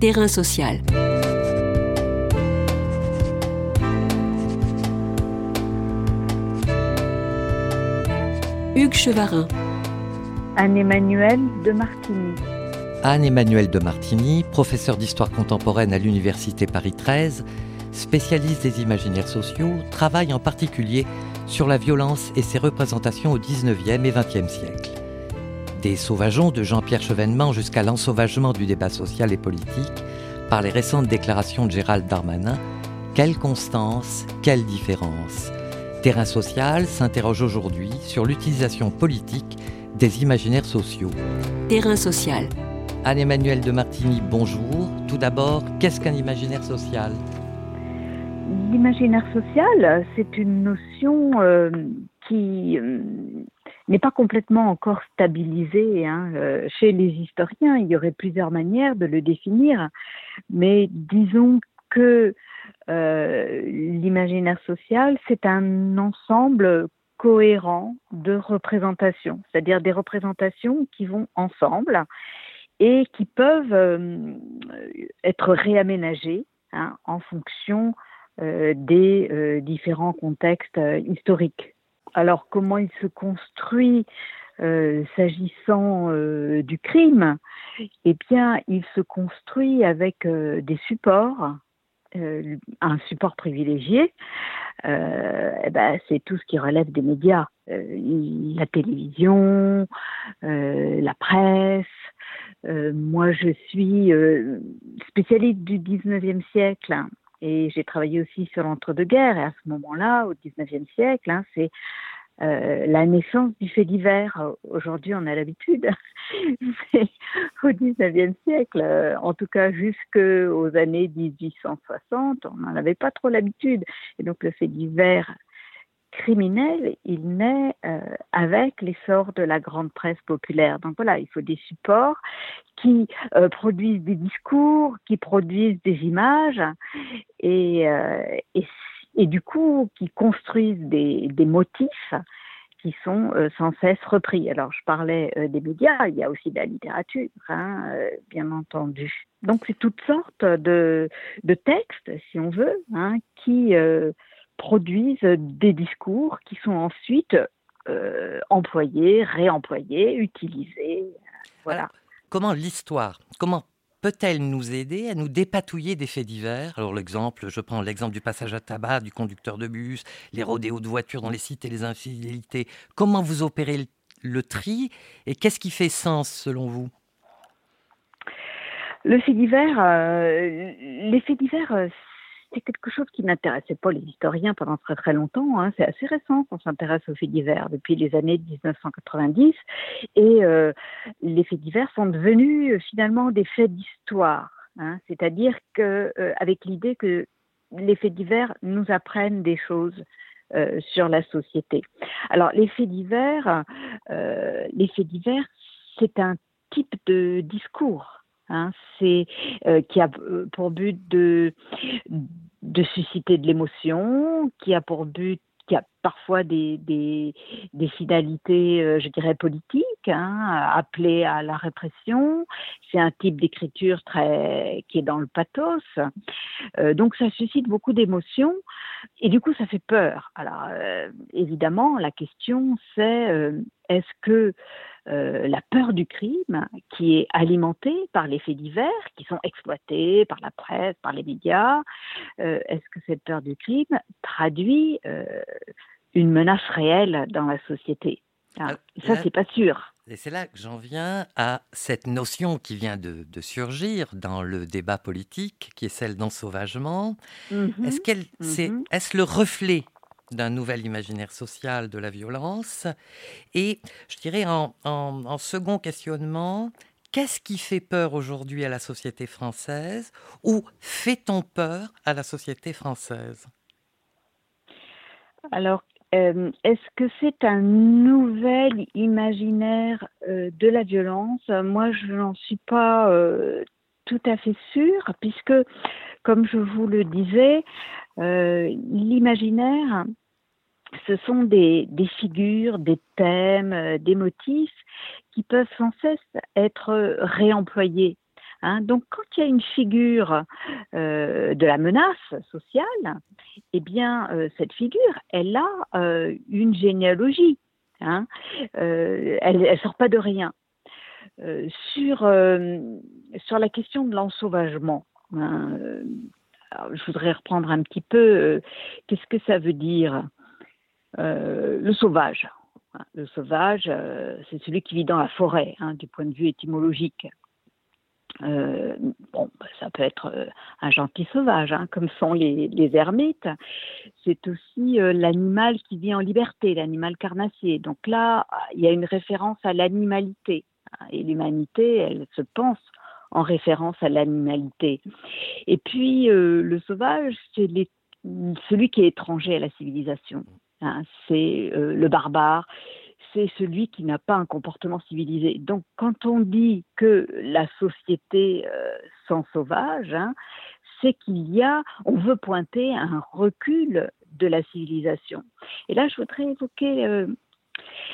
Terrain social. Hugues Chevarin. Anne-Emmanuelle de Martigny. Anne-Emmanuelle de Martigny, professeure d'histoire contemporaine à l'Université Paris 13, spécialiste des imaginaires sociaux, travaille en particulier sur la violence et ses représentations au 19e et 20e siècle. Des sauvageons de Jean-Pierre Chevènement jusqu'à l'ensauvagement du débat social et politique, par les récentes déclarations de Gérald Darmanin, quelle constance, quelle différence Terrain social s'interroge aujourd'hui sur l'utilisation politique des imaginaires sociaux. Terrain social. Anne-Emmanuelle de Martigny, bonjour. Tout d'abord, qu'est-ce qu'un imaginaire social? L'imaginaire social, c'est une notion euh, qui euh, n'est pas complètement encore stabilisée hein. Euh, chez les historiens. Il y aurait plusieurs manières de le définir, mais disons que l'imaginaire social, c'est un ensemble cohérent de représentations, c'est-à-dire des représentations qui vont ensemble et qui peuvent être réaménagées hein, en fonction euh, des euh, différents contextes euh, historiques. Alors comment il se construit s'agissant du crime? Eh bien, il se construit avec des supports. un support privilégié, eh ben, c'est tout ce qui relève des médias, la télévision, la presse, moi, je suis spécialiste du 19e siècle et j'ai travaillé aussi sur l'entre-deux-guerres. Et à ce moment-là, au XIXe siècle, hein, c'est euh, la naissance du fait divers. Aujourd'hui, on a l'habitude. au XIXe siècle, euh, en tout cas jusqu'aux années 1860, on n'en avait pas trop l'habitude. Et donc le fait divers criminel, il naît euh, avec l'essor de la grande presse populaire. Donc voilà, il faut des supports qui euh, produisent des discours, qui produisent des images et, euh, du coup qui construisent des, motifs qui sont sans cesse repris. Alors je parlais des médias, il y a aussi de la littérature, hein, bien entendu. Donc c'est toutes sortes de, de textes, si on veut, hein, qui produisent des discours qui sont ensuite euh, employés, réemployés, utilisés. Voilà. comment l'histoire, comment peut-elle nous aider à nous dépatouiller des faits divers? Alors l'exemple, je prends l'exemple du passage à tabac, du conducteur de bus, les rodéos de voitures dans les sites et les infidélités. Comment vous opérez le, tri et qu'est-ce qui fait sens selon vous? Le fait divers, euh, les faits divers, c'est quelque chose qui n'intéressait pas les historiens pendant très très longtemps. Hein. C'est assez récent qu'on s'intéresse aux faits divers depuis les années 1990. Et euh, les faits divers sont devenus euh, finalement des faits d'histoire. Hein. C'est-à-dire que euh, avec l'idée que les faits divers nous apprennent des choses sur la société. Alors les faits divers, les faits divers, c'est un type de discours Hein, c'est euh, qui a euh, pour but de de susciter de l'émotion, qui a pour but qui a parfois des, des, des finalités, euh, je dirais, politiques, hein, appelées à la répression. C'est un type d'écriture très qui est dans le pathos. donc ça suscite beaucoup d'émotions et du coup ça fait peur. Alors évidemment la question c'est est-ce que euh, la peur du crime qui est alimentée par les faits divers qui sont exploités par la presse, par les médias. Euh, est-ce que cette peur du crime traduit euh, une menace réelle dans la société? Ah, Ça, c'est pas sûr. Et c'est là que j'en viens à cette notion qui vient de, surgir dans le débat politique, qui est celle d'ensauvagement. Mm-hmm. Est-ce qu'elle, mm-hmm. est-ce le reflet d'un nouvel imaginaire social de la violence. Et je dirais en, second questionnement, qu'est-ce qui fait peur aujourd'hui à la société française ou fait-on peur à la société française? Alors, euh, est-ce que c'est un nouvel imaginaire euh, de la violence? Moi, je n'en suis pas euh, tout à fait sûre, puisque, comme je vous le disais, l'imaginaire, ce sont des, figures, des thèmes, euh, des motifs qui peuvent sans cesse être réemployés. Hein. Donc, quand il y a une figure euh, de la menace sociale, eh bien, euh, cette figure, elle a euh, une généalogie. Hein. elle ne sort pas de rien. Sur, sur la question de l'ensauvagement, hein, je voudrais reprendre un petit peu qu'est-ce que ça veut dire le sauvage. Le sauvage, c'est celui qui vit dans la forêt, du point de vue étymologique. Euh, bon, bah, ça peut être euh, un gentil sauvage, hein, comme sont les, les ermites. C'est aussi euh, l'animal qui vit en liberté, l'animal carnassier. Donc là, il y a une référence à l'animalité. Et l'humanité, elle se pense en référence à l'animalité. Et puis, le sauvage, c'est celui qui est étranger à la civilisation. Hein, c'est le barbare, c'est celui qui n'a pas un comportement civilisé. Donc quand on dit que la société euh, sans sauvage, hein, c'est qu'il y a, on veut pointer un recul de la civilisation. Et là, je voudrais évoquer euh,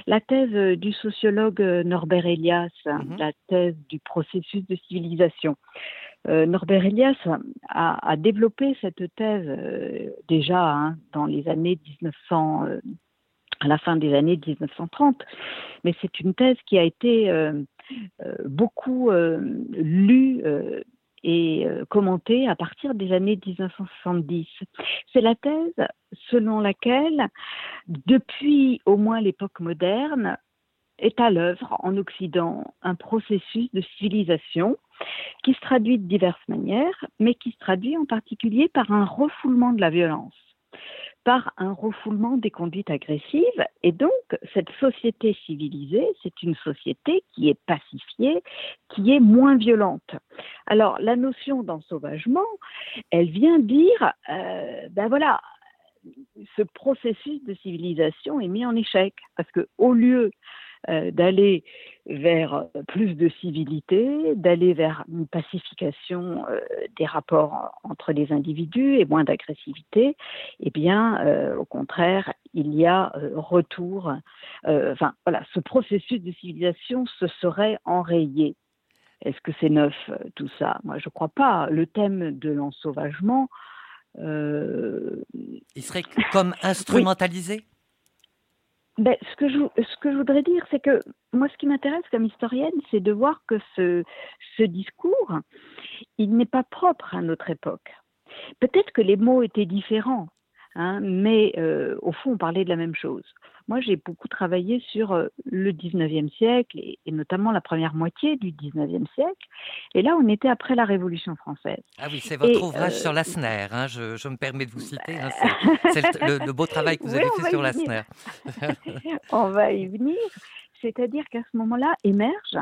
la thèse du sociologue Norbert Elias, hein, mhm. la thèse du processus de civilisation. Euh, Norbert Elias a, développé cette thèse déjà hein, dans les années 1900, à la fin des années 1930. Mais c'est une thèse qui a été euh, euh, beaucoup euh, lue et commentée à partir des années 1970. C'est la thèse selon laquelle, depuis au moins l'époque moderne, est à l'œuvre en Occident un processus de civilisation qui se traduit de diverses manières, mais qui se traduit en particulier par un refoulement de la violence par un refoulement des conduites agressives. Et donc, cette société civilisée, c'est une société qui est pacifiée, qui est moins violente. Alors, la notion d'ensauvagement, elle vient dire, euh, ben voilà, ce processus de civilisation est mis en échec parce que au lieu euh, d'aller vers plus de civilité, d'aller vers une pacification euh, des rapports entre les individus et moins d'agressivité, eh bien, euh, au contraire, il y a retour. Enfin, voilà, ce processus de civilisation se serait enrayé. Est-ce que c'est neuf tout ça? Moi, je ne crois pas. Le thème de l'ensauvagement. Il serait comme instrumentalisé? Ben, ce, que je, ce que je voudrais dire, c'est que moi, ce qui m'intéresse comme historienne, c'est de voir que ce, ce discours, il n'est pas propre à notre époque. Peut-être que les mots étaient différents, hein, mais euh, au fond, on parlait de la même chose. Moi, j'ai beaucoup travaillé sur euh, le 19e siècle et, notamment la première moitié du 19e siècle. Et là, on était après la Révolution française. Ah oui, c'est votre ouvrage euh, sur Lassner. Hein, je, je, me permets de vous citer. Hein, c'est le, beau travail que vous avez fait sur Lassner. on va y venir. C'est-à-dire qu'à ce moment-là émerge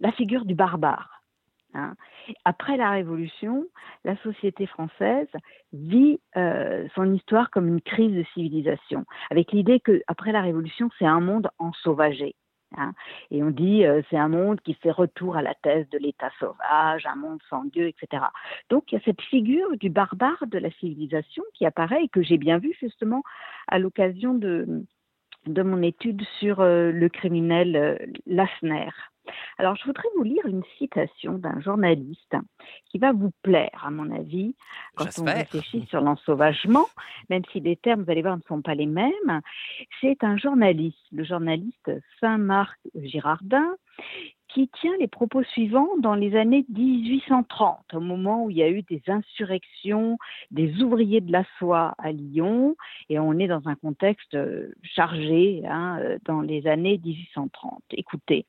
la figure du barbare. Hein. Après la Révolution, la société française vit euh, son histoire comme une crise de civilisation, avec l'idée que après la Révolution, c'est un monde ensauvagé. Hein. Et on dit euh, c'est un monde qui fait retour à la thèse de l'État sauvage, un monde sans Dieu, etc. Donc il y a cette figure du barbare de la civilisation qui apparaît et que j'ai bien vu justement à l'occasion de, mon étude sur euh, le criminel Lassner. Alors, je voudrais vous lire une citation d'un journaliste qui va vous plaire, à mon avis, quand on réfléchit sur l'ensauvagement, même si les termes, vous allez voir, ne sont pas les mêmes. C'est un journaliste, le journaliste Saint-Marc Girardin, qui tient les propos suivants dans les années 1830, au moment où il y a eu des insurrections des ouvriers de la soie à Lyon, et on est dans un contexte chargé hein, dans les années 1830. Écoutez.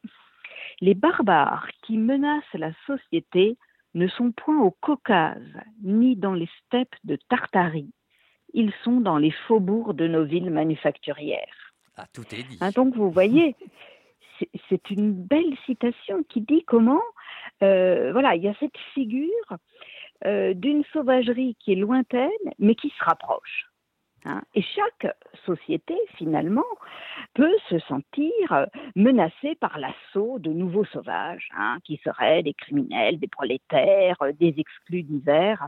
Les barbares qui menacent la société ne sont point au Caucase, ni dans les steppes de Tartarie. Ils sont dans les faubourgs de nos villes manufacturières. Ah, tout est dit. Ah, donc vous voyez, c'est une belle citation qui dit comment, euh, voilà, il y a cette figure euh, d'une sauvagerie qui est lointaine, mais qui se rapproche. Hein. Et chaque société, finalement, peut se sentir euh, menacée par l'assaut de nouveaux sauvages, hein, qui seraient des criminels, des prolétaires, euh, des exclus divers,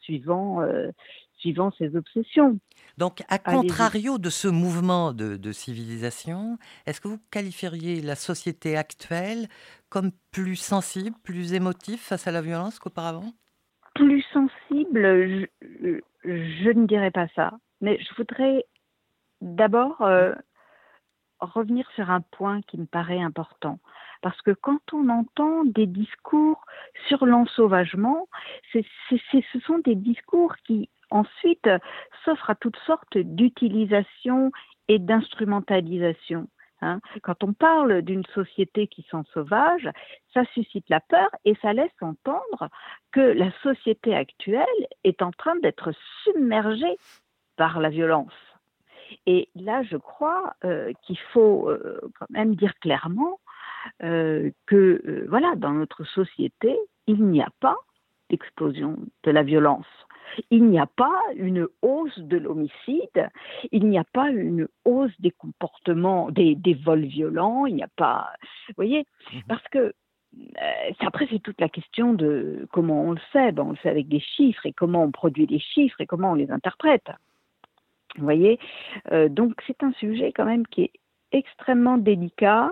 suivant, euh, suivant ses obsessions. Donc, à contrario de ce mouvement de, civilisation, est-ce que vous qualifieriez la société actuelle comme plus sensible, plus émotive face à la violence qu'auparavant? Plus sensible, je, ne dirais pas ça. Mais je voudrais d'abord euh, revenir sur un point qui me paraît important. Parce que quand on entend des discours sur l'ensauvagement, ce sont des discours qui ensuite s'offrent à toutes sortes d'utilisations et d'instrumentalisation. Hein. Quand on parle d'une société qui sent sauvage, ça suscite la peur et ça laisse entendre que la société actuelle est en train d'être submergée par la violence. Et là, je crois euh, qu'il faut euh, quand même dire clairement euh, que, voilà, dans notre société, il n'y a pas d'explosion de la violence. Il n'y a pas une hausse de l'homicide, il n'y a pas une hausse des comportements, des, vols violents, il n'y a pas. Vous voyez mhm. Parce que après, c'est toute la question de comment on le sait. Ben, on le sait avec des chiffres et comment on produit les chiffres et comment on les interprète. Vous voyez euh, Donc c'est un sujet quand même qui est extrêmement délicat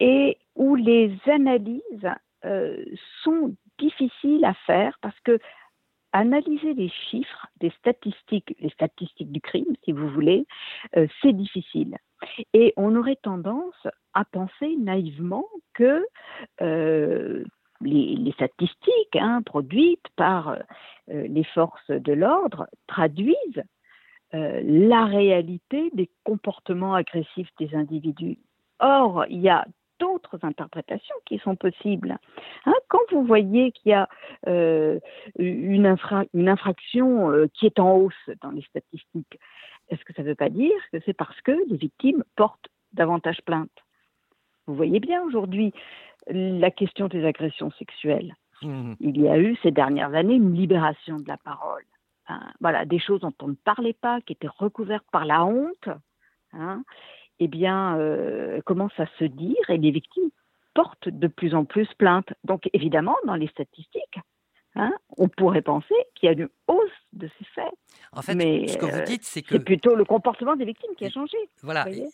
et où les analyses euh, sont difficiles à faire parce que analyser les chiffres, des statistiques, les statistiques du crime, si vous voulez, euh, c'est difficile. Et on aurait tendance à penser naïvement que les, statistiques hein, produites par les forces de l'ordre traduisent euh, la réalité des comportements agressifs des individus. Or, il y a d'autres interprétations qui sont possibles. Hein, quand vous voyez qu'il y a euh, une, infraction euh, qui est en hausse dans les statistiques, est-ce que ça ne veut pas dire que c'est parce que les victimes portent davantage plainte? Vous voyez bien aujourd'hui la question des agressions sexuelles. Mmh. Il y a eu ces dernières années une libération de la parole. Hein, voilà, des choses dont on ne parlait pas, qui étaient recouvertes par la honte, hein, eh bien, euh, commencent à se dire et les victimes portent de plus en plus plainte. Donc, évidemment, dans les statistiques, hein, on pourrait penser qu'il y a une hausse de ces faits. En fait, Mais, ce que vous dites, c'est que. C'est plutôt le comportement des victimes qui a changé. Voilà. Euh,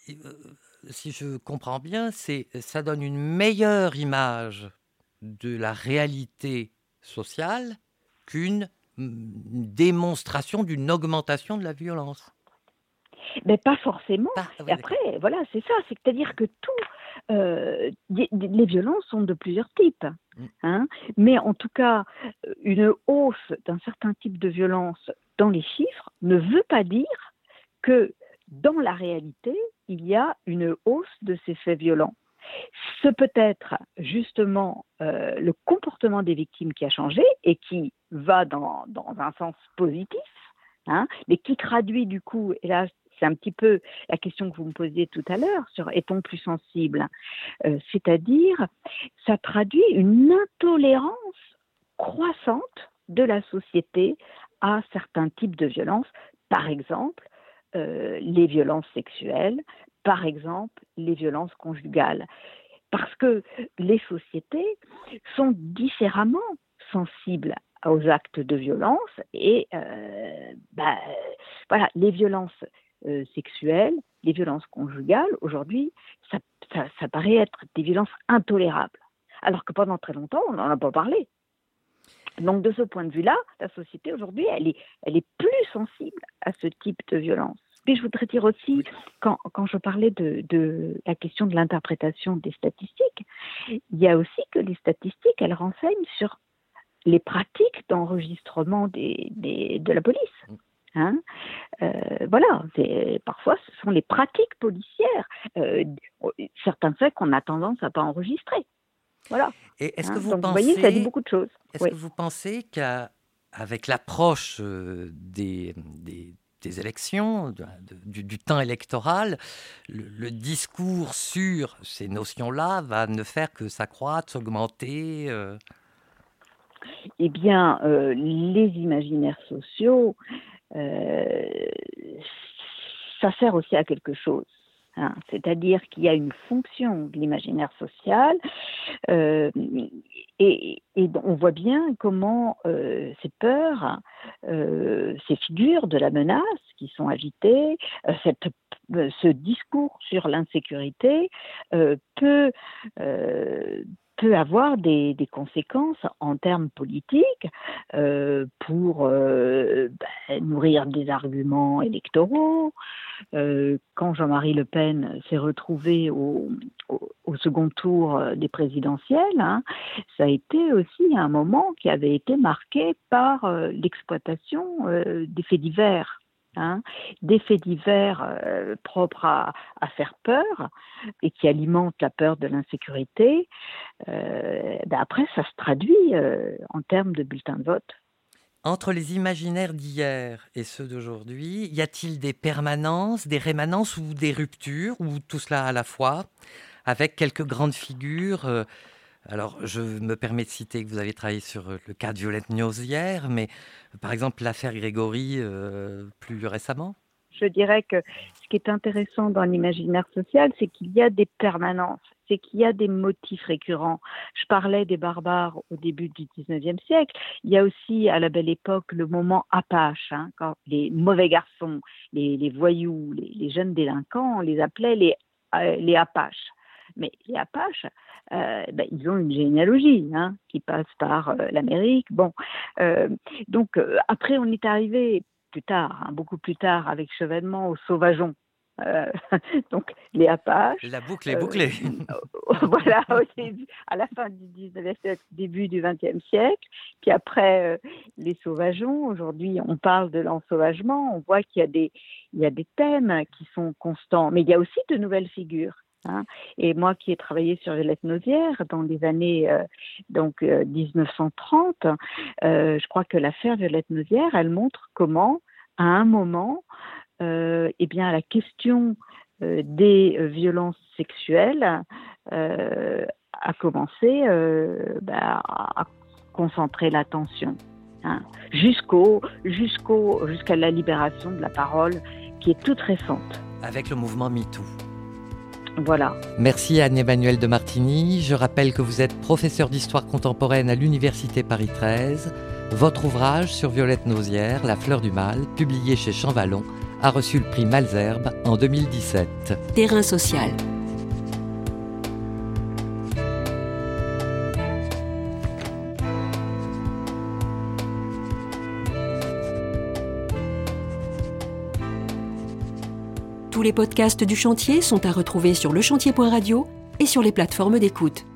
si je comprends bien, c'est ça donne une meilleure image de la réalité sociale qu'une démonstration d'une augmentation de la violence. Mais pas forcément. Et après, voilà, c'est ça. C'est-à-dire que tout, euh, les violences sont de plusieurs types. Mm. Hein, mais en tout cas, une hausse d'un certain type de violence dans les chiffres ne veut pas dire que dans la réalité, il y a une hausse de ces faits violents. Ce peut être justement euh, le comportement des victimes qui a changé et qui va dans, un sens positif, hein, mais qui traduit du coup, et là c'est un petit peu la question que vous me posiez tout à l'heure sur est-on plus sensible euh, C'est-à-dire, ça traduit une intolérance croissante de la société à certains types de violences, par exemple euh, les violences sexuelles, par exemple les violences conjugales. Parce que les sociétés sont différemment sensibles aux actes de violence et euh, bah, voilà, les violences euh, sexuelles, les violences conjugales, aujourd'hui, ça, ça, paraît être des violences intolérables. Alors que pendant très longtemps, on n'en a pas parlé. Donc de ce point de vue-là, la société aujourd'hui, elle est, elle est plus sensible à ce type de violence. Puis je voudrais dire aussi, quand, quand je parlais de, de, la question de l'interprétation des statistiques, il y a aussi que les statistiques, elles renseignent sur les pratiques d'enregistrement des, des, de la police. Hein euh, voilà, parfois ce sont les pratiques policières, euh, certains faits qu'on a tendance à pas enregistrer. Voilà. Et est-ce que hein, vous Donc, pensez, vous voyez, ça dit beaucoup de choses. Est-ce que vous pensez qu'avec l'approche euh, des, des, des élections, du, temps électoral, le, discours sur ces notions-là va ne faire que s'accroître, s'augmenter euh? Eh bien, euh, les imaginaires sociaux, euh, ça sert aussi à quelque chose. Hein. C'est-à-dire qu'il y a une fonction de l'imaginaire social et, on voit bien comment ces peurs, ces figures de la menace qui sont agitées, ce discours sur l'insécurité peut peut avoir des, conséquences en termes politiques euh, pour euh, ben, nourrir des arguments électoraux. Euh, quand Jean-Marie Le Pen s'est retrouvé au, second tour des présidentielles, hein, ça a été aussi un moment qui avait été marqué par l'exploitation des faits divers. Hein, des faits divers euh, propres à, faire peur et qui alimentent la peur de l'insécurité, euh, ben après ça se traduit euh, en termes de bulletins de vote. Entre les imaginaires d'hier et ceux d'aujourd'hui, y a-t-il des permanences, des rémanences ou des ruptures, ou tout cela à la fois, avec quelques grandes figures alors, je me permets de citer que vous avez travaillé sur euh, le cas de Violette Niosière, mais euh, par exemple l'affaire Grégory euh, plus récemment Je dirais que ce qui est intéressant dans l'imaginaire social, c'est qu'il y a des permanences, c'est qu'il y a des motifs récurrents. Je parlais des barbares au début du 19e siècle. Il y a aussi, à la belle époque, le moment Apache, hein, quand les mauvais garçons, les, voyous, les, jeunes délinquants, on les appelait les, les Apaches. Mais les Apaches, euh, ben, ils ont une généalogie hein, qui passe par euh, l'Amérique. Bon, euh, donc après on est arrivé plus tard, hein, beaucoup plus tard, avec Chevènement au Sauvageon. donc les Apaches. La boucle est bouclée. voilà, à la fin du 19e siècle, début du 20e siècle. Puis après les Sauvageons, aujourd'hui on parle de l'ensauvagement, on voit qu'il y, a des, il y a des thèmes qui sont constants, mais il y a aussi de nouvelles figures. Hein. Et moi qui ai travaillé sur Violette Nausière dans les années euh, donc 1930, euh, euh, je crois que l'affaire Violette Nausière, elle montre comment, à un moment, eh bien la question des violences sexuelles a commencé bah, à concentrer l'attention. Hein, jusqu'au jusqu'au jusqu'à la libération de la parole qui est toute récente. Avec le mouvement MeToo. Voilà. Merci Anne-Emmanuelle de Martigny. Je rappelle que vous êtes professeur d'histoire contemporaine à l'Université Paris 13. Votre ouvrage sur Violette Nausière, La fleur du mal, publié chez Champvallon, a reçu le prix Malzerbe en 2017. Terrain social. Les podcasts du chantier sont à retrouver sur lechantier.radio et sur les plateformes d'écoute.